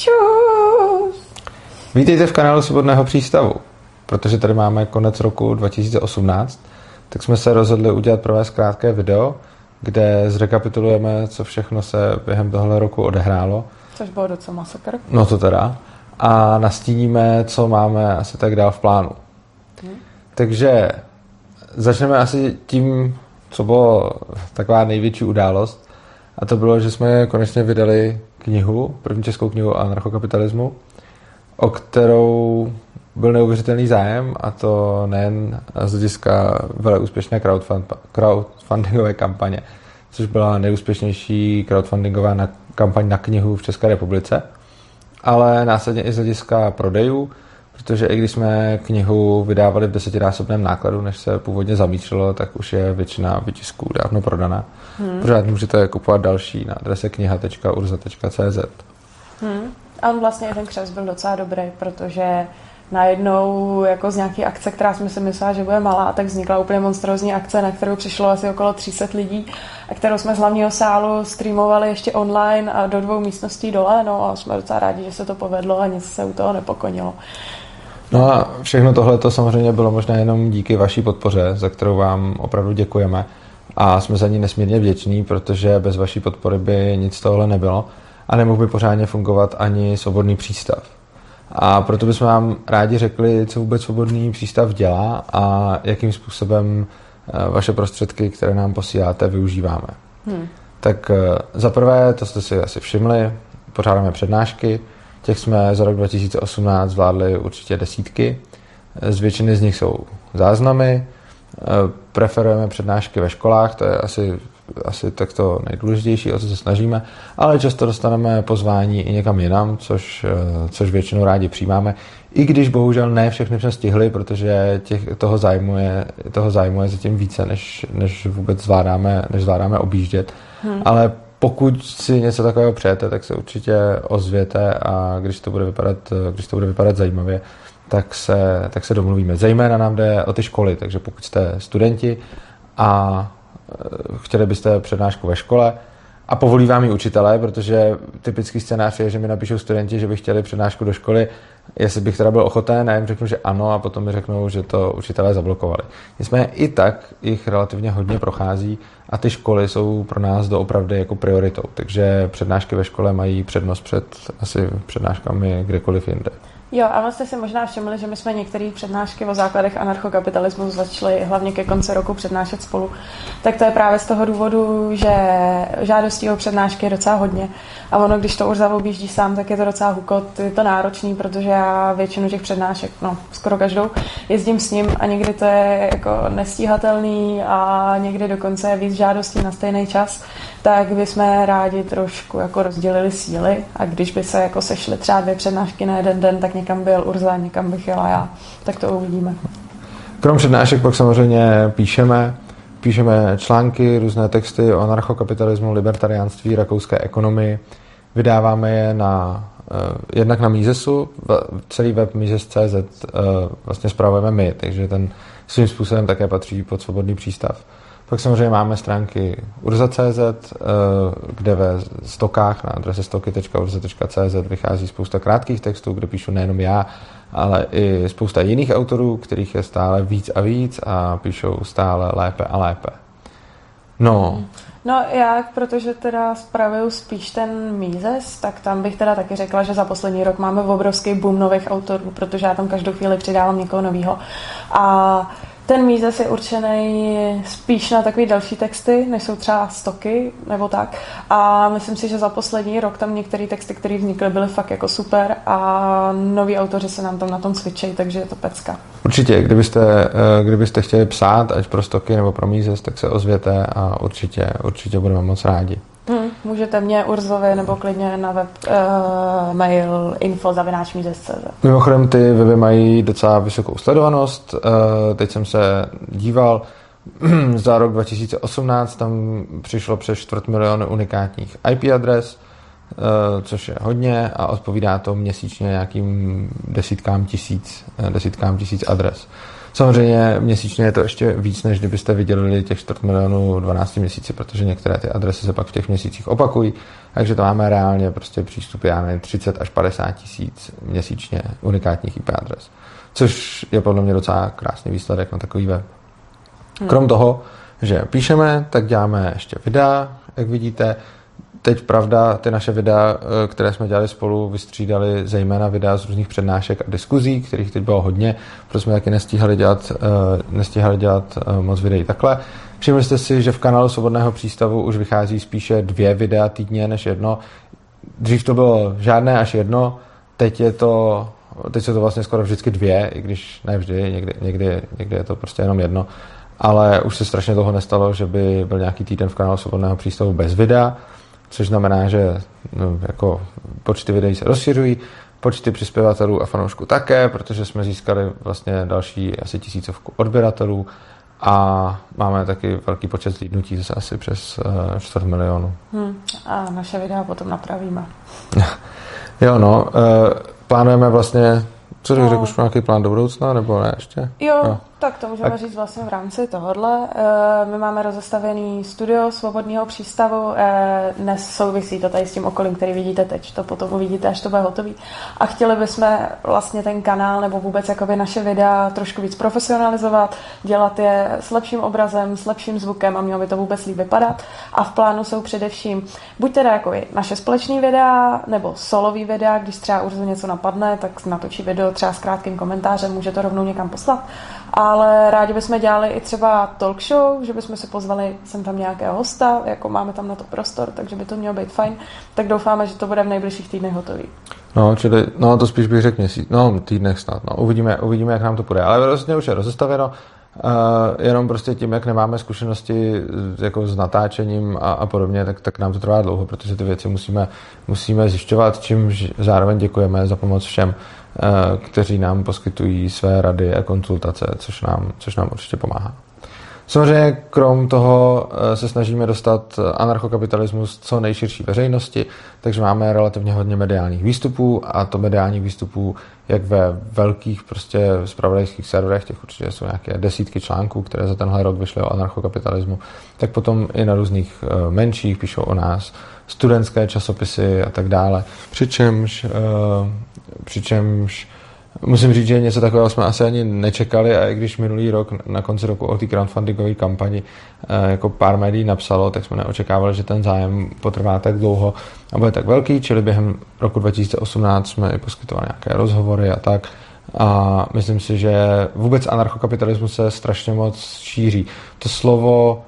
Čus! Vítejte v kanálu Svobodného přístavu. Protože tady máme konec roku 2018, tak jsme se rozhodli udělat pro vás krátké video, kde zrekapitulujeme, co všechno se během tohle roku odehrálo. Což bylo docela masakr. No to teda. A nastíníme, co máme asi tak dál v plánu. Hmm. Takže začneme asi tím, co bylo taková největší událost. A to bylo, že jsme konečně vydali knihu, první českou knihu o anarchokapitalismu, o kterou byl neuvěřitelný zájem a to nejen z hlediska velmi úspěšné crowdfund, crowdfundingové kampaně, což byla nejúspěšnější crowdfundingová na, kampaň na knihu v České republice, ale následně i z hlediska prodejů, protože i když jsme knihu vydávali v desetinásobném nákladu, než se původně zamýšlelo, tak už je většina vytisků dávno prodaná. Hmm. Pořád můžete kupovat další na adrese kniha.urza.cz. Hmm. A vlastně ten křes byl docela dobrý, protože najednou jako z nějaké akce, která jsme si myslela, že bude malá, tak vznikla úplně monstrózní akce, na kterou přišlo asi okolo 300 lidí a kterou jsme z hlavního sálu streamovali ještě online a do dvou místností dole, no a jsme docela rádi, že se to povedlo a nic se u toho nepokonilo. No a všechno tohle to samozřejmě bylo možná jenom díky vaší podpoře, za kterou vám opravdu děkujeme a jsme za ní nesmírně vděční, protože bez vaší podpory by nic tohle nebylo a nemohl by pořádně fungovat ani svobodný přístav. A proto bychom vám rádi řekli, co vůbec svobodný přístav dělá a jakým způsobem eh, vaše prostředky, které nám posíláte, využíváme. Hmm. Tak eh, za prvé, to jste si asi všimli, pořádáme přednášky, těch jsme za rok 2018 zvládli určitě desítky, z většiny z nich jsou záznamy, eh, preferujeme přednášky ve školách, to je asi asi tak to nejdůležitější, o co se snažíme, ale často dostaneme pozvání i někam jinam, což, eh, což většinou rádi přijímáme, i když bohužel ne všechny jsme stihli, protože těch, toho, zájmu je, toho zájmu je zatím více, než, než vůbec zvládáme, než zvládáme objíždět. Hmm. Ale pokud si něco takového přejete, tak se určitě ozvěte a když to bude vypadat, když to bude vypadat zajímavě, tak se, tak se domluvíme. Zejména nám jde o ty školy, takže pokud jste studenti a Eh, chtěli byste přednášku ve škole a povolí vám ji učitelé, protože typický scénář je, že mi napíšou studenti, že by chtěli přednášku do školy, jestli bych teda byl ochoten, a jim řeknu, že ano a potom mi řeknou, že to učitelé zablokovali. Nicméně i tak jich relativně hodně prochází a ty školy jsou pro nás doopravdy jako prioritou, takže přednášky ve škole mají přednost před asi přednáškami kdekoliv jinde. Jo, a vlastně si možná všimli, že my jsme některé přednášky o základech anarchokapitalismu začali hlavně ke konci roku přednášet spolu. Tak to je právě z toho důvodu, že žádostí o přednášky je docela hodně. A ono, když to už objíždí sám, tak je to docela hukot, je to náročný, protože já většinu těch přednášek, no skoro každou, jezdím s ním a někdy to je jako nestíhatelný a někdy dokonce je víc žádostí na stejný čas tak bychom rádi trošku jako rozdělili síly a když by se jako sešly třeba dvě přednášky na jeden den, tak někam byl Urza, někam bych jela já. Tak to uvidíme. Krom přednášek pak samozřejmě píšeme, píšeme články, různé texty o anarchokapitalismu, libertariánství, rakouské ekonomii. Vydáváme je na, uh, jednak na Misesu, celý web Mises.cz uh, vlastně zpravujeme my, takže ten svým způsobem také patří pod svobodný přístav. Pak samozřejmě máme stránky urza.cz, eh, kde ve stokách na adrese stoky.urza.cz vychází spousta krátkých textů, kde píšu nejenom já, ale i spousta jiných autorů, kterých je stále víc a víc a píšou stále lépe a lépe. No. No já, protože teda spravuju spíš ten Mízes, tak tam bych teda taky řekla, že za poslední rok máme obrovský boom nových autorů, protože já tam každou chvíli přidávám někoho nového. A ten Mízes je určený spíš na takové další texty, než jsou třeba stoky nebo tak. A myslím si, že za poslední rok tam některé texty, které vznikly, byly fakt jako super a noví autoři se nám tam na tom cvičejí, takže je to pecka. Určitě, kdybyste, eh, kdybyste chtěli psát, ať pro stoky nebo pro Mízes, tak se ozvěte a určitě, určitě budeme moc rádi. Můžete mě Urzovi nebo klidně na web uh, mail info Mimochodem ty weby mají docela vysokou sledovanost. Uh, teď jsem se díval, za rok 2018 tam přišlo přes čtvrt milionu unikátních IP adres, což je hodně a odpovídá to měsíčně nějakým desítkám tisíc, desítkám tisíc adres. Samozřejmě měsíčně je to ještě víc, než kdybyste vydělili těch 4 milionů 12 měsíci, protože některé ty adresy se pak v těch měsících opakují, takže to máme reálně prostě přístup, já nevím, 30 až 50 tisíc měsíčně unikátních IP adres, což je podle mě docela krásný výsledek na takový web. Hmm. Krom toho, že píšeme, tak děláme ještě videa, jak vidíte, teď pravda, ty naše videa, eh, které jsme dělali spolu, vystřídali zejména videa z různých přednášek a diskuzí, kterých teď bylo hodně, protože jsme taky nestíhali dělat, eh, nestíhali dělat eh, moc videí takhle. Všimli jste si, že v kanálu Svobodného přístavu už vychází spíše dvě videa týdně než jedno. Dřív to bylo žádné až jedno, teď je to, teď jsou to vlastně skoro vždycky dvě, i když ne vždy, někdy, někdy, někdy je to prostě jenom jedno. Ale už se strašně toho nestalo, že by byl nějaký týden v kanálu Svobodného přístavu bez videa což znamená, že no, jako počty videí se rozšiřují, počty přispěvatelů a fanoušků také, protože jsme získali vlastně další asi tisícovku odběratelů a máme taky velký počet zlídnutí, zase asi přes uh, čtvrt milionu. Hmm. A naše videa potom napravíme. jo, no, uh, plánujeme vlastně, co no. řekl, už nějaký plán do budoucna, nebo ne ještě? Jo, no. Tak to můžeme říct vlastně v rámci tohohle. Eh, my máme rozestavený studio svobodného přístavu. Eh, dnes souvisí to tady s tím okolím, který vidíte teď. To potom uvidíte, až to bude hotový. A chtěli bychom vlastně ten kanál nebo vůbec jakoby naše videa trošku víc profesionalizovat, dělat je s lepším obrazem, s lepším zvukem a mělo by to vůbec líp vypadat. A v plánu jsou především buď teda jako naše společné videa nebo solový videa, když třeba Urzu něco napadne, tak natočí video třeba s krátkým komentářem, může to rovnou někam poslat. Ale rádi bychom dělali i třeba talk show, že bychom si pozvali sem tam nějakého hosta, jako máme tam na to prostor, takže by to mělo být fajn, tak doufáme, že to bude v nejbližších týdnech hotový. No, čili, no to spíš bych řekl měsíc, no týdnech snad, no. Uvidíme, uvidíme, jak nám to půjde, ale vlastně už je rozestaveno, Uh, jenom prostě tím, jak nemáme zkušenosti jako s natáčením a, a podobně, tak, tak nám to trvá dlouho, protože ty věci musíme, musíme zjišťovat, čím zároveň děkujeme za pomoc všem, Eh, kteří nám poskytují své rady a konzultace, což nám, což nám určitě pomáhá. Samozřejmě krom toho eh, se snažíme dostat anarchokapitalismus co nejširší veřejnosti, takže máme relativně hodně mediálních výstupů a to mediálních výstupů jak ve velkých prostě spravodajských serverech, těch určitě jsou nějaké desítky článků, které za tenhle rok vyšly o anarchokapitalismu, tak potom i na různých eh, menších píšou o nás studentské časopisy a tak dále. Přičemž Přičemž musím říct, že něco takového jsme asi ani nečekali a i když minulý rok na konci roku o té crowdfundingové kampani eh, jako pár médií napsalo, tak jsme neočekávali, že ten zájem potrvá tak dlouho a bude tak velký, čili během roku 2018 jsme i poskytovali nějaké rozhovory a tak a myslím si, že vůbec anarchokapitalismus se strašně moc šíří. To slovo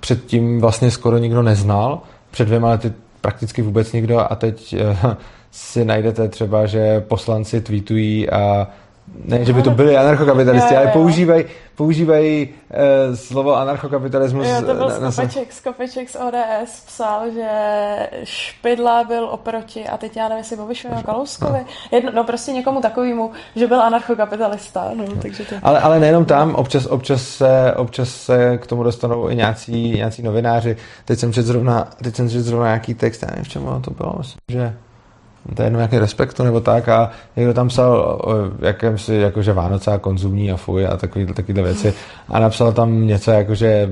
předtím vlastně skoro nikdo neznal, před dvěma lety prakticky vůbec nikdo a teď eh, si najdete třeba, že poslanci tweetují a ne, že by to byli anarchokapitalisti, ale používají, používají uh, slovo anarchokapitalismus. Jo, to byl na, Skopeček, Skopeček z ODS psal, že Špidla byl oproti, a teď já nevím, jestli Bobišovi nebo Kalouskovi, no. Jedno, no prostě někomu takovému, že byl anarchokapitalista. No. Takže to... ale, ale nejenom tam, občas, občas, se, občas se k tomu dostanou i nějací, nějací novináři. Teď jsem četl zrovna, teď jsem četl zrovna nějaký text, já nevím, v čem to bylo, myslím, že to je jenom nějaký respektu nebo tak a někdo tam psal o jakémsi jakože Vánoce a konzumní a fuj a takový, takovýhle věci a napsal tam něco jakože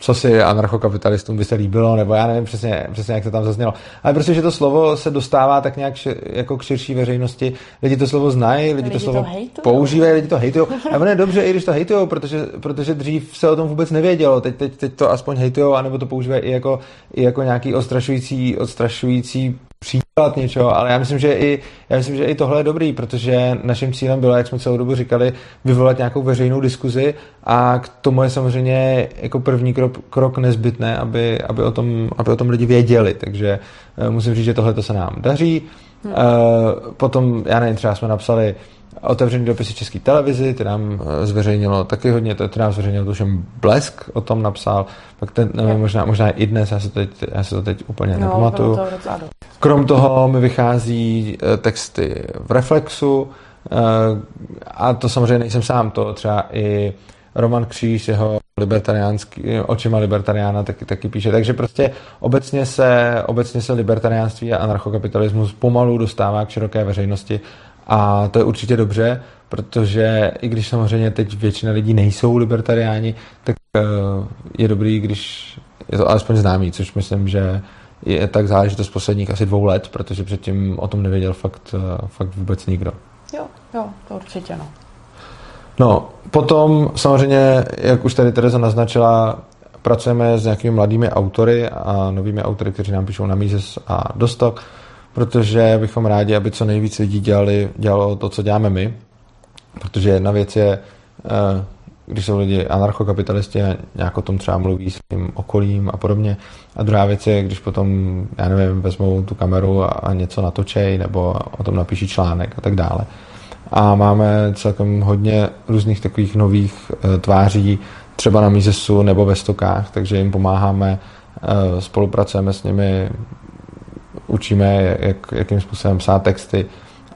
co si anarchokapitalistům by se líbilo, nebo já nevím přesně, přesně jak to tam zaznělo. Ale prostě, že to slovo se dostává tak nějak ši, jako k širší veřejnosti, lidi to slovo znají, lidi, lidi to slovo to používají, lidi to hejtují. A ono je dobře, i když to hejtují, protože, protože dřív se o tom vůbec nevědělo. Teď, teď, teď to aspoň hejtují, anebo to používají i jako, i jako nějaký odstrašující, odstrašující příklad něčeho, ale já myslím, že i, já myslím, že i tohle je dobrý, protože naším cílem bylo, jak jsme celou dobu říkali, vyvolat nějakou veřejnou diskuzi a k tomu je samozřejmě jako první krok, krok nezbytné, aby, aby, o tom, aby o tom lidi věděli, takže uh, musím říct, že tohle to se nám daří. Hmm. Uh, potom, já nevím, třeba jsme napsali otevřený dopisy České televizi, ty nám eh, zveřejnilo taky hodně, to, to nám zveřejnil tuším Blesk, o tom napsal, pak ten, nevím, možná, možná i dnes, já se, teď, já se to teď úplně no, nepamatuju. To Krom toho mi vychází eh, texty v Reflexu eh, a to samozřejmě nejsem sám, to třeba i Roman Kříž, jeho libertariánský, očima libertariána taky, taky píše. Takže prostě obecně se, obecně se libertariánství a anarchokapitalismus pomalu dostává k široké veřejnosti a to je určitě dobře, protože i když samozřejmě teď většina lidí nejsou libertariáni, tak eh, je dobrý, když je to alespoň známý, což myslím, že je tak záležitost posledních asi dvou let, protože předtím o tom nevěděl fakt, eh, fakt vůbec nikdo. Jo, jo, to určitě no. No, potom samozřejmě, jak už tady Tereza naznačila, pracujeme s nějakými mladými autory a novými autory, kteří nám píšou na Mises a Dostok, protože bychom rádi, aby co nejvíc lidí dělali, dělalo to, co děláme my, protože jedna věc je, eh, když jsou lidi anarchokapitalisti a nějak o tom třeba mluví s tím okolím a podobně. A druhá věc je, když potom, já nevím, vezmou tu kameru a, něco natočej nebo o tom napíší článek a tak dále. A máme celkem hodně různých takových nových eh, tváří, třeba na Misesu nebo ve Stokách, takže jim pomáháme, eh, spolupracujeme s nimi, učíme, jak, jakým způsobem psát texty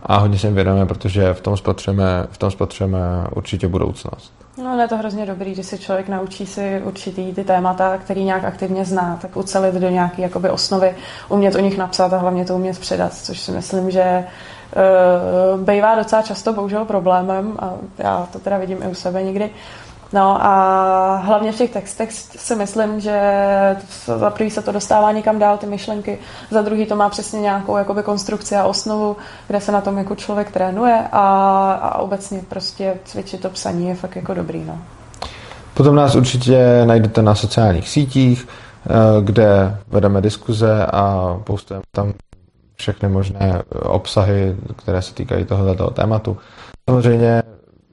a hodně se jim věnujeme, protože v tom spatřujeme, v tom spatřujeme určitě budoucnost. No, je to hrozně dobrý, když si člověk naučí si určitý ty témata, který nějak aktivně zná, tak ucelit do nějaké jakoby osnovy, umět o nich napsat a hlavně to umět předat, což si myslím, že uh, bývá docela často bohužel problémem a já to teda vidím i u sebe někdy, No a hlavně v těch textech si myslím, že za prvý se to dostává někam dál, ty myšlenky, za druhý to má přesně nějakou jakoby konstrukci a osnovu, kde se na tom jako člověk trénuje a, a obecně prostě cvičit to psaní je fakt jako dobrý. No. Potom nás určitě najdete na sociálních sítích, eh, kde vedeme diskuze a postujeme tam všechny možné obsahy, které se týkají tohoto tématu. Samozřejmě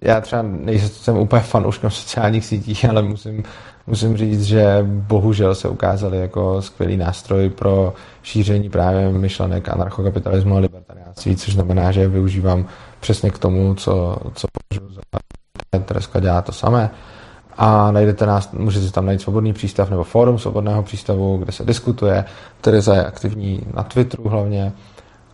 já třeba nejsem úplně fanouškem sociálních sítí, ale musím, musím říct, že bohužel se ukázaly jako skvělý nástroj pro šíření právě myšlenek anarchokapitalismu a libertariánství, což znamená, že využívám přesně k tomu, co, co považuji za Tereska dělá to samé. A najdete nás, můžete tam najít svobodný přístav nebo fórum svobodného přístavu, kde se diskutuje. Tereza je aktivní na Twitteru hlavně.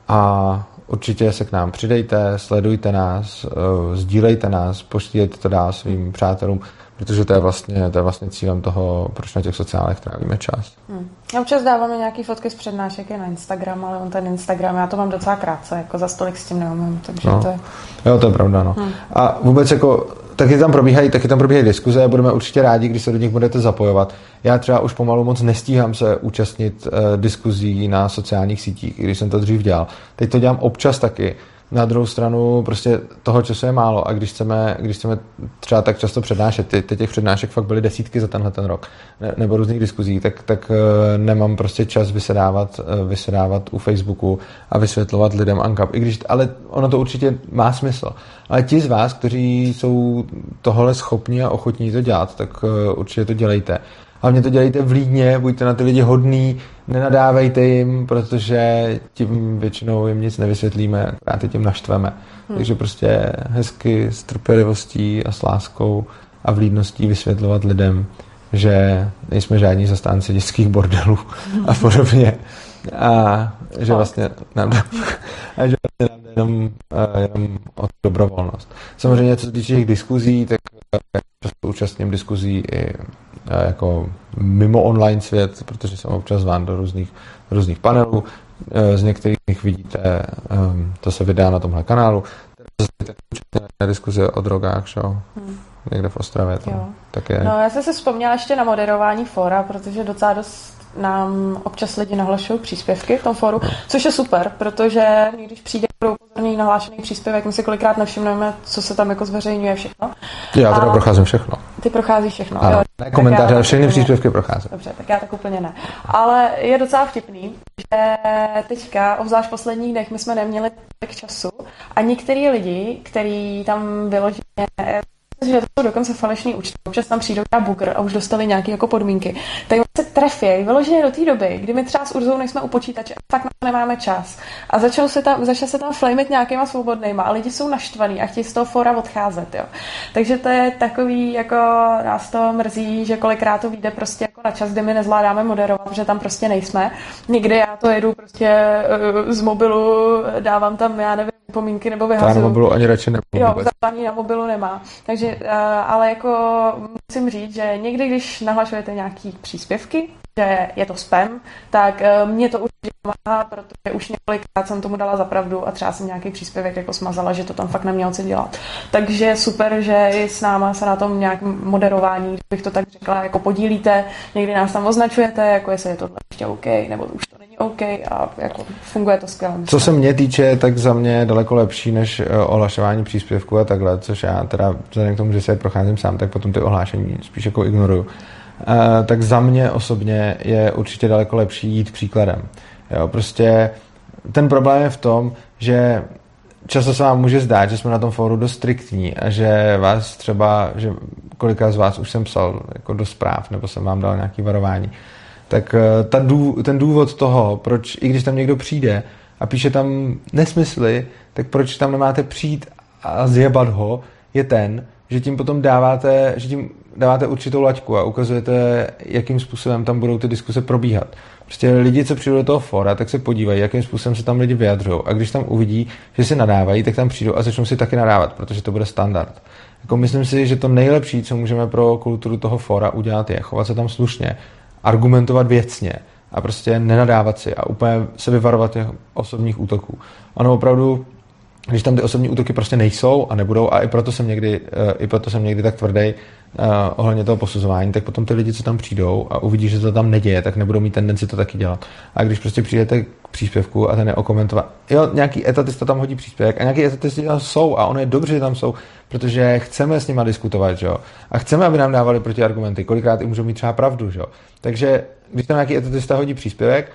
A určitě se k nám přidejte, sledujte nás, eh, sdílejte nás, pošlíjte to dál svým přátelům, protože to je vlastně, to je vlastně cílem toho, proč na těch sociálech trávíme čas. Hmm. Já občas dáváme nějaký fotky z přednášek na Instagram, ale on ten Instagram, já to mám docela krátce, jako za stolik s tím neumím, takže no. to je... Jo, to je pravda, no. Hmm. A vůbec jako taky tam probíhají, taky tam probíhají diskuze a budeme určitě rádi, když se do nich budete zapojovat. Já třeba už pomalu moc nestíhám se účastnit uh, diskuzí na sociálních sítích, když jsem to dřív dělal. Teď to dělám občas taky, na druhou stranu prostě toho času je málo a když chceme, když chceme třeba tak často přednášet, ty, ty těch přednášek fakt byly desítky za tenhle ten rok, ne, nebo různých diskuzí, tak, tak uh, nemám prostě čas vysedávat, uh, vysedávat u Facebooku a vysvětlovat lidem ANCAP, i když, ale ono to určitě má smysl. Ale ti z vás, kteří jsou tohle schopni a ochotní to dělat, tak uh, určitě to dělejte. Hlavně to dělejte vlídně, buďte na ty lidi hodný, nenadávejte jim, protože tím většinou jim nic nevysvětlíme, akorát je tím naštveme. Hmm. Takže prostě hezky s trpělivostí a s láskou a vlídností vysvětlovat lidem, že nejsme žádní zastánci dětských bordelů a podobně. A že vlastně nám, a že vlastně nám jde jenom, jenom o dobrovolnost. Samozřejmě, co se týče těch diskuzí, tak často účastním diskuzí i jako mimo online svět, protože jsem občas zván do různých, různých panelů. E, z některých nich vidíte, to se vydá na tomhle kanálu. Na diskuzi o drogách, šo? Hmm. Někde v Ostravě. To, tak je. No, já jsem se vzpomněla ještě na moderování fora, protože docela dost nám občas lidi nahlašují příspěvky v tom foru, což je super, protože když přijde pro upozornění nahlášený příspěvek, my si kolikrát nevšimneme, co se tam jako zveřejňuje všechno. Já teda a procházím všechno. Ty procházíš všechno. Ano, jo. Ne komentáře, ale všechny příspěvky procházím. Dobře, tak já tak úplně ne. Ale je docela vtipný, že teďka, obzvlášť v posledních dnech, my jsme neměli tak času a některý lidi, kteří tam vyloženě že to jsou dokonce falešný účty. Občas tam přijdou na bugr a už dostali nějaké jako podmínky. Tak se trefí vyloženě do té doby, kdy my třeba s Urzou nejsme u počítače a fakt na to nemáme čas. A začal se tam, začal se tam flamit nějakýma svobodnýma a lidi jsou naštvaní a chtějí z toho fora odcházet. Jo. Takže to je takový, jako nás to mrzí, že kolikrát to vyjde prostě jako na čas, kdy my nezvládáme moderovat, že tam prostě nejsme. Někdy já to jedu prostě uh, z mobilu, dávám tam, já nevím, pomínky nebo vyhazuju. na mobilu ani radši nemá. Jo, ani na mobilu nemá. Takže, uh, ale jako musím říct, že někdy, když nahlašujete nějaký příspěvky, že je to spam, tak uh, mě to určitě pomáhá, protože už několikrát jsem tomu dala za pravdu a třeba jsem nějaký příspěvek jako smazala, že to tam fakt nemělo co dělat. Takže super, že i s náma se na tom nějak moderování, bych to tak řekla, jako podílíte, někdy nás tam označujete, jako jestli je to ještě OK, nebo už to OK a jako funguje to skvěle. Co se mě týče, tak za mě je daleko lepší než eh, ohlašování příspěvků a takhle, což já teda vzhledem k tomu, že se procházím sám, tak potom ty ohlášení spíš jako ignoruju. Uh, tak za mě osobně je určitě daleko lepší jít příkladem. Jo, prostě ten problém je v tom, že často se vám může zdát, že jsme na tom fóru dost striktní a že vás třeba, že kolika z vás už jsem psal jako do zpráv, nebo jsem vám dal nějaké varování, tak eh, ta dů, ten důvod toho, proč, i když tam někdo přijde a píše tam nesmysly, tak proč tam nemáte přijít a zjebat ho, je ten, že tím potom dáváte, že tím dáváte určitou laťku a ukazujete, jakým způsobem tam budou ty diskuse probíhat. Prostě lidi, co přijdou do toho fora, tak se podívají, jakým způsobem se tam lidi vyjadřují. A když tam uvidí, že si nadávají, tak tam přijdou a začnou si taky nadávat, protože to bude standard. Jako myslím si, že to nejlepší, co můžeme pro kulturu toho fora udělat, je chovat se tam slušně, argumentovat věcně a prostě nenadávat si a úplně se vyvarovat těch osobních útoků. Ono opravdu když tam ty osobní útoky prostě nejsou a nebudou a i proto jsem někdy, uh, i proto jsem někdy tak tvrdý uh, ohledně toho posuzování, tak potom ty lidi, co tam přijdou a uvidí, že to tam neděje, tak nebudou mít tendenci to taky dělat. A když prostě přijdete k příspěvku a ten je okomentovat, jo, nějaký etatista tam hodí příspěvek a nějaký etatisti tam jsou a ono je dobře, že tam jsou, protože chceme s nima diskutovat, jo. A chceme, aby nám dávali protiargumenty, kolikrát i můžou mít třeba pravdu, jo. Takže když tam nějaký etatista hodí příspěvek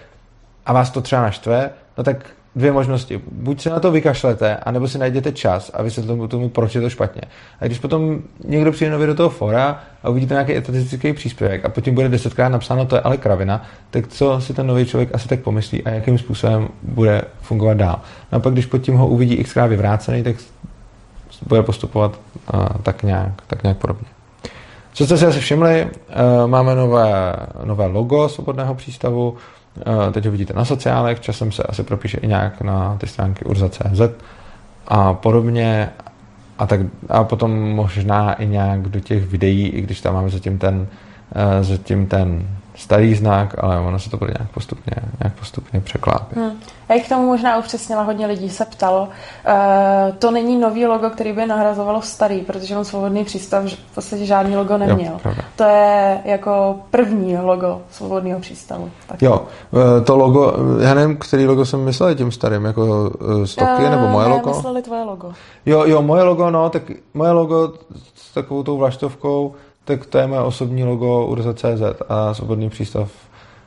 a vás to třeba naštve, no tak dvě možnosti. Buď se na to vykašlete, anebo si najděte čas a vysvětlete tomu, proč je to špatně. A když potom někdo přijde nově do toho fora a uvidíte nějaký etatistický příspěvek a potom bude desetkrát napsáno, to je ale kravina, tak co si ten nový člověk asi tak pomyslí a jakým způsobem bude fungovat dál. No a pak, když pod tím ho uvidí xkrát vyvrácený, tak bude postupovat uh, tak, nějak, tak nějak podobně. Co jste si asi všimli, uh, máme nové, nové logo svobodného přístavu, teď ho vidíte na sociálech, časem se asi propíše i nějak na ty stránky urza.cz a podobně. A, tak, a potom možná i nějak do těch videí, i když tam máme zatím ten, eh, zatím ten starý znak, ale ono se to bude nějak postupně, nějak postupně překlápit. Hmm. Já k tomu možná upřesnila, hodně lidí se ptalo. Uh, to není nový logo, který by nahrazovalo starý, protože on svobodný přístav v podstatě žádný logo neměl. Jo, to je jako první logo svobodného přístavu. Tak. Jo, eh, to logo, já nevím, který logo jsem myslel tím starým, jako eh, stoky uh, nebo moje ne, logo? mysleli tvoje logo. Jo, jo, moje logo, no, tak moje logo s takovou tou vlaštovkou, tak to je moje osobní logo Urza.cz a Svobodný přístav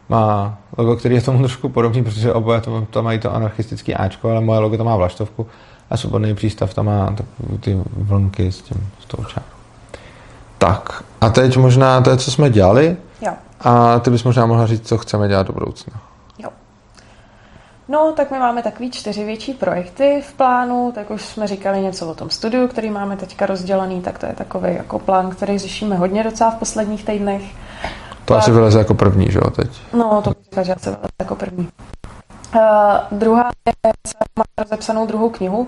má logo, který je tomu trošku podobný, protože oboje to, to mají to anarchistický Ačko, ale moje logo to má vlaštovku a Svobodný přístav tam má ty vlnky s, tím, s tou čárou. Tak, a teď možná to je, co jsme dělali. Jo. A ty bys možná mohla říct, co chceme dělat do budoucna. No, tak my máme takový čtyři větší projekty v plánu, tak už jsme říkali něco o tom studiu, který máme teďka rozdělený, tak to je takový jako plán, který řešíme hodně docela v posledních týdnech. To asi vyleze jako první, že jo, teď? No, to říká, že asi vyleze jako první. Uh, druhá je, má rozepsanou druhou knihu. Uh,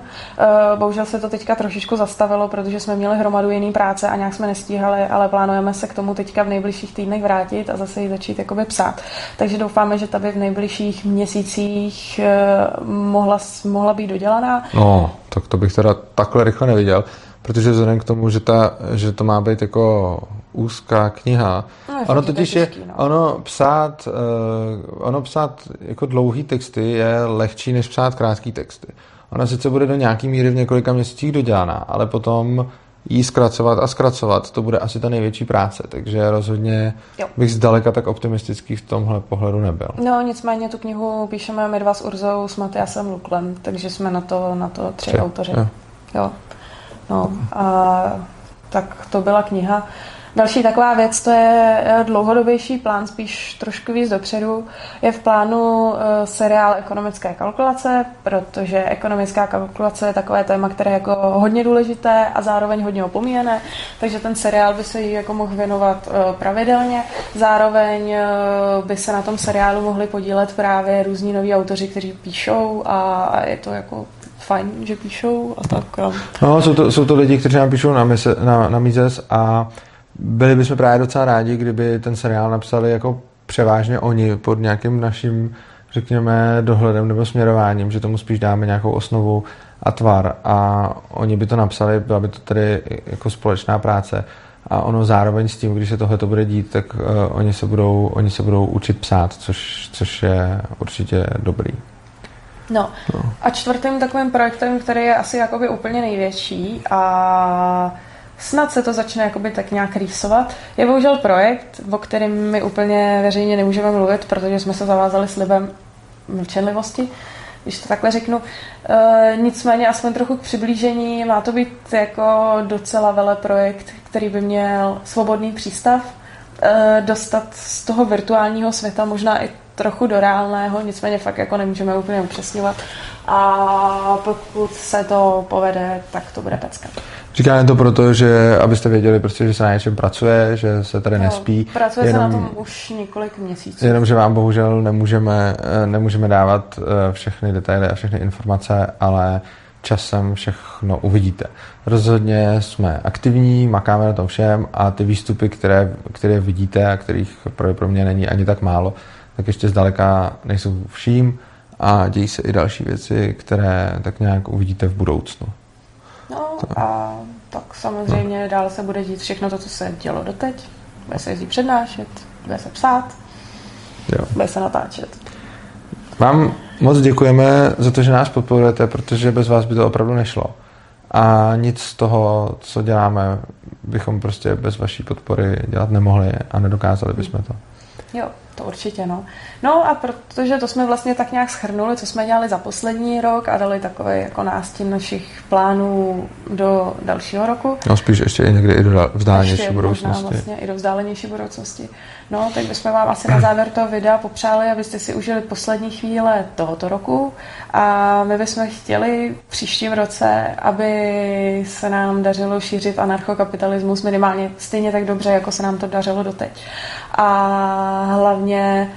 bohužel se to teďka trošičku zastavilo, protože jsme měli hromadu jiný práce a nějak jsme nestíhali, ale plánujeme se k tomu teďka v nejbližších týdnech vrátit a zase ji začít jakoby psát. Takže doufáme, že ta by v nejbližších měsících uh, mohla, mohla být dodělaná. No, tak to bych teda takhle rychle neviděl, protože vzhledem k tomu, že, ta, že to má být jako úzká kniha. No, ono totiž je, no. ono psát, uh, ono psát jako dlouhý texty je lehčí, než psát krátký texty. Ona sice bude do nějaký míry v několika měsících dodělaná, ale potom jí zkracovat a zkracovat, to bude asi ta největší práce, takže rozhodně jo. bych zdaleka tak optimistický v tomhle pohledu nebyl. No nicméně tu knihu píšeme my dva s Urzou, s Matyasem Luklem, takže jsme na to, na to tři, tři. autoři. Jo. jo. No a tak to byla kniha. Další taková věc, to je eh, dlouhodobější plán, spíš trošku víc dopředu. Je v plánu eh, seriál ekonomické kalkulace, protože ekonomická kalkulace je takové téma, které je jako hodně důležité a zároveň hodně opomíjené, takže ten seriál by se jí jako mohl věnovat eh, pravidelně. Zároveň by se na tom seriálu mohli podílet právě různí noví autoři, kteří píšou a je to jako fajn, že píšou a tak. No, no jsou, to, jsou to lidi, kteří nám píšou na, mise, na, na Mises a byli bychom právě docela rádi, kdyby ten seriál napsali jako převážně oni pod nějakým naším, řekněme, dohledem nebo směrováním, že tomu spíš dáme nějakou osnovu a tvar a oni by to napsali, byla by to tedy jako společná práce a ono zároveň s tím, když se tohle to bude dít, tak uh, oni, se budou, oni se budou učit psát, což, což je určitě dobrý. No. no. A čtvrtým takovým projektem, který je asi jakoby úplně největší a snad se to začne jakoby tak nějak rýsovat, je bohužel projekt, o kterém my úplně veřejně nemůžeme mluvit, protože jsme se zavázali slibem mlčenlivosti, když to takhle řeknu. E, nicméně aspoň trochu k přiblížení, má to být jako docela vele projekt, který by měl svobodný přístav, e, dostat z toho virtuálního světa možná i trochu do reálného, nicméně fakt jako nemůžeme úplně upřesňovat. A pokud se to povede, tak to bude pecka. Říkám to proto, že abyste věděli, prostě, že se na něčem pracuje, že se tady nespí. Pracuje jenom, se na tom už několik měsíců. Jenom, že vám bohužel nemůžeme, eh, nemůžeme dávat eh, všechny detaily a všechny informace, ale časem všechno uvidíte. Rozhodně jsme aktivní, makáme na tom všem a ty výstupy, které, které vidíte a kterých pro mě není ani tak málo, tak ještě zdaleka nejsou vším a dějí se i další věci, které tak nějak uvidíte v budoucnu. No to. a tak samozřejmě no. dál se bude dít všechno to, co se dělo doteď. Bude se jezdit přednášet, bude se psát, jo. bude se natáčet. Vám moc děkujeme za to, že nás podporujete, protože bez vás by to opravdu nešlo. A nic z toho, co děláme, bychom prostě bez vaší podpory dělat nemohli a nedokázali bychom to. Jo, to určitě, no. No a protože to jsme vlastně tak nějak schrnuli, co jsme dělali za poslední rok a dali takový jako nástin našich plánů do dalšího roku. No spíš ještě i někdy i do vzdálenější budoucnosti. vlastně i do vzdálenější budoucnosti. No, tak bychom vám asi na závěr toho videa popřáli, abyste si užili poslední chvíle tohoto roku a my bychom chtěli v příštím roce, aby se nám dařilo šířit anarchokapitalismus minimálně stejně tak dobře, jako se nám to dařilo doteď. A hlavně Yeah.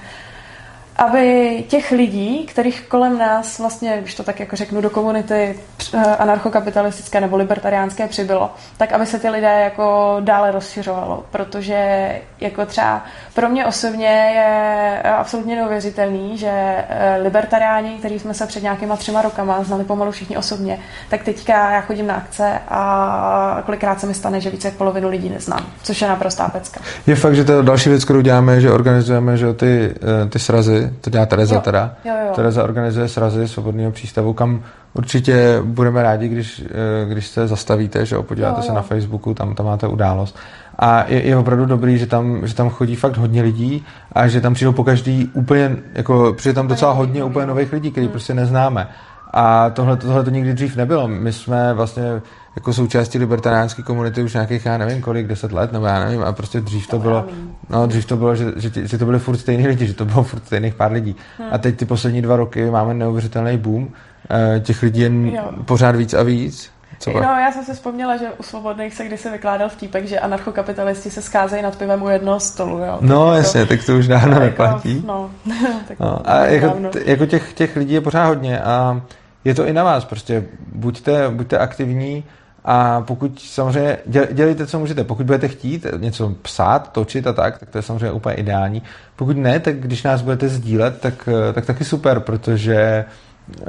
Aby těch lidí, kterých kolem nás vlastně, když to tak jako řeknu, do komunity eh, anarchokapitalistické nebo libertariánské přibylo, tak aby se ty lidé jako dále rozšiřovalo, protože jako třeba pro mě osobně je absolutně neuvěřitelný, že eh, libertariáni, který jsme se před nějakýma třema rokama znali pomalu všichni osobně, tak teďka já chodím na akce a kolikrát se mi stane, že více jak polovinu lidí neznám, což je naprostá pecka. Je fakt, že to další věc, kterou děláme, že organizujeme že ty, eh, ty srazy, to dělá Tereza jo. teda. Jo, jo. Tereza organizuje srazy svobodného přístavu, kam určitě budeme rádi, když, eh, když se zastavíte, že podíváte jo, jo. se na Facebooku, tam, tam máte událost. A je, je opravdu dobrý, že tam, že tam chodí fakt hodně lidí a že tam přijdou po každý úplně, jako přijde tam docela hodně úplně nových lidí, který hmm. prostě neznáme. A tohle, tohle to nikdy dřív nebylo. My jsme vlastně jako součástí libertariánské komunity už nějakých, já nevím kolik, deset let, nebo já nevím, a prostě dřív to bylo, no dřív to bylo, že, že, že to byly furt stejní lidi, že to bylo furt stejných pár lidí. Hmm. A teď ty poslední dva roky máme neuvěřitelný boom, eh, těch lidí jen jo. pořád víc a víc. Co no, já jsem si vzpomněla, že u Svobodných se kdysi vykládal vtípek, že anarchokapitalisti se scházejí nad pivem u jednoho stolu. Jo. No jako, jasně, tak to už dávno jako, neplatí. No, tak no, a jako, jako těch, těch lidí je pořád hodně a je to i na vás, prostě buďte, buďte aktivní a pokud samozřejmě dělejte, co můžete. Pokud budete chtít něco psát, točit a tak, tak to je samozřejmě úplně ideální. Pokud ne, tak když nás budete sdílet, tak, tak taky super, protože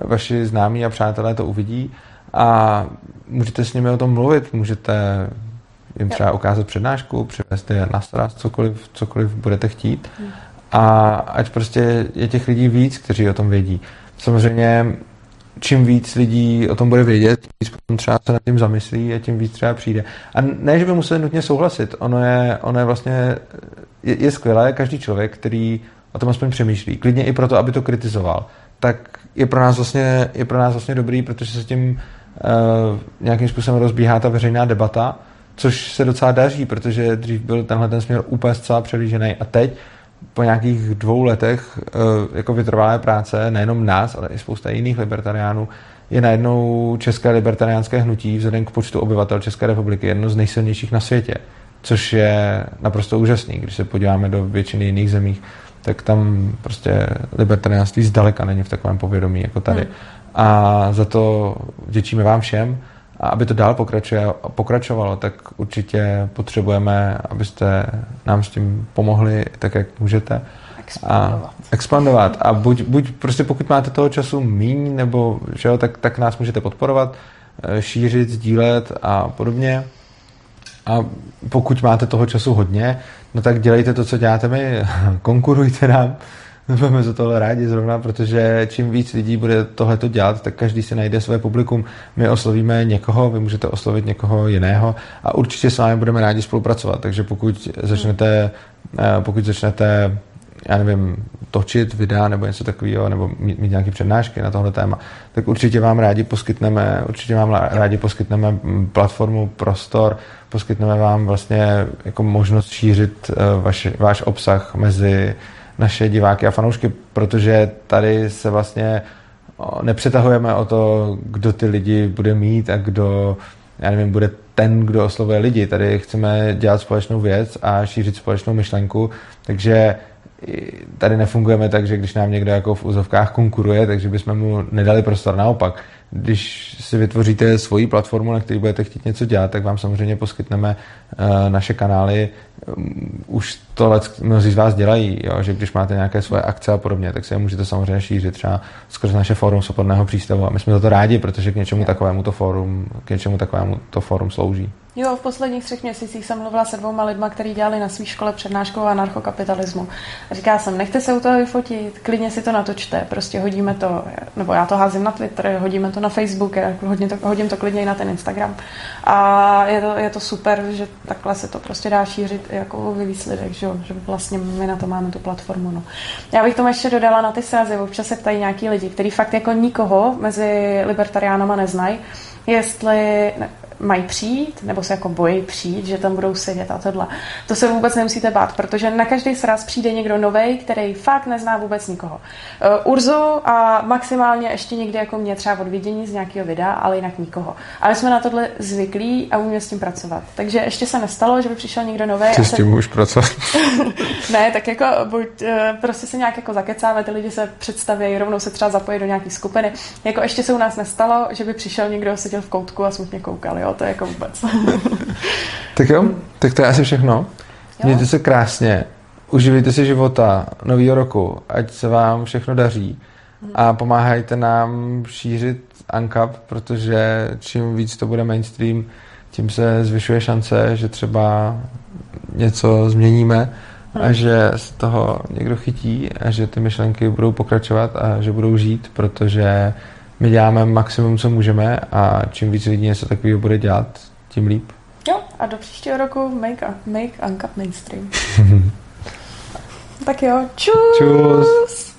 vaši známí a přátelé to uvidí a můžete s nimi o tom mluvit, můžete jim třeba ukázat přednášku, přivést je na starost, cokoliv, cokoliv budete chtít. Hmm. A ať prostě je těch lidí víc, kteří o tom vědí. Samozřejmě čím víc lidí o tom bude vědět, tím víc potom třeba se nad tím zamyslí a tím víc třeba přijde. A ne, že by museli nutně souhlasit, ono je, ono je vlastně, je, je skvělé, každý člověk, který o tom aspoň přemýšlí, klidně i proto, aby to kritizoval, tak je pro nás vlastně, je pro nás vlastně dobrý, protože se tím uh, nějakým způsobem rozbíhá ta veřejná debata, což se docela daří, protože dřív byl tenhle ten směr úplně zcela přelížený a teď po nějakých dvou letech uh, jako vytrvalé práce, nejenom nás, ale i spousta jiných libertariánů, je najednou české libertariánské hnutí vzhledem k počtu obyvatel České republiky jedno z nejsilnějších na světě, což je naprosto úžasný. Když se podíváme do většiny jiných zemí, tak tam prostě libertariánství zdaleka není v takovém povědomí jako tady. Hmm. a za to vděčíme vám všem. A aby to dál pokračovalo, tak určitě potřebujeme, abyste nám s tím pomohli tak, jak můžete. Expandovat. A expandovat. A buď, buď prostě pokud máte toho času míň, nebo že jo, tak, tak nás můžete podporovat, eh, šířit, sdílet a podobně. A pokud máte toho času hodně, no tak dělejte to, co děláte my, konkurujte nám, budeme za tohle rádi zrovna, protože čím víc lidí bude tohleto dělat, tak každý si najde své publikum. My oslovíme někoho, vy můžete oslovit někoho jiného a určitě s vámi budeme rádi spolupracovat. Takže pokud začnete, eh, pokud začnete já nevím, točit videa nebo něco takového, nebo mít, mít nějaké přednášky na tohle téma, tak určitě vám rádi poskytneme, určitě vám rádi poskytneme platformu, prostor, poskytneme vám vlastně jako možnost šířit uh, vaš, váš obsah mezi naše diváky a fanoušky, protože tady se vlastně nepřetahujeme o to, kdo ty lidi bude mít a kdo, já nevím, bude ten, kdo oslovuje lidi. Tady chceme dělat společnou věc a šířit společnou myšlenku, takže tady nefungujeme tak, že když nám někdo jako v úzovkách konkuruje, takže bychom mu nedali prostor. Naopak, když si vytvoříte svoji platformu, na které budete chtít něco dělat, tak vám samozřejmě poskytneme uh, naše kanály. Um, už to let, mnozí z vás dělají, jo, že když máte nějaké svoje akce a podobně, tak se je můžete samozřejmě šířit třeba skrz naše fórum svobodného přístavu. A my jsme za to rádi, protože k něčemu takovému to fórum, k něčemu takovému to fórum slouží. Jo, v posledních třech měsících jsem mluvila se dvouma lidma, kteří dělali na své škole přednášku o anarchokapitalismu. A říká jsem, nechte se u toho vyfotit, klidně si to natočte, prostě hodíme to, nebo já to házím na Twitter, hodíme to na Facebook, hodím to, hodím to klidně i na ten Instagram. A je to, je to super, že takhle se to prostě dá šířit jako výsledek, že, že vlastně my na to máme tu platformu. No. Já bych tomu ještě dodala na ty srazy, občas se ptají nějaký lidi, kteří fakt jako nikoho mezi libertariánama neznají, jestli mají přijít, nebo se jako bojí přijít, že tam budou sedět a tohle. To se vůbec nemusíte bát, protože na každý sraz přijde někdo nový, který fakt nezná vůbec nikoho. Uh, Urzu a maximálně ještě někdy jako mě třeba od vidění z nějakého videa, ale jinak nikoho. Ale jsme na tohle zvyklí a umíme s tím pracovat. Takže ještě se nestalo, že by přišel někdo nový. Ty s tím se... už pracovat? ne, tak jako buď uh, prostě se nějak jako zakecáme, ty lidi se představí, rovnou se třeba zapojí do nějaké skupiny. Jako ještě se u nás nestalo, že by přišel někdo, seděl v koutku a smutně koukal, jo? To je jako vůbec. tak jo, tak to je asi všechno. Jo? Mějte se krásně, uživejte si života, novýho roku, ať se vám všechno daří a pomáhajte nám šířit ANCAP, protože čím víc to bude mainstream, tím se zvyšuje šance, že třeba něco změníme a hmm. že z toho někdo chytí a že ty myšlenky budou pokračovat a že budou žít, protože my děláme maximum, co můžeme a čím víc lidí něco takového bude dělat, tím líp. Jo, a do příštího roku make, make Uncut mainstream. tak jo, čus! Čus!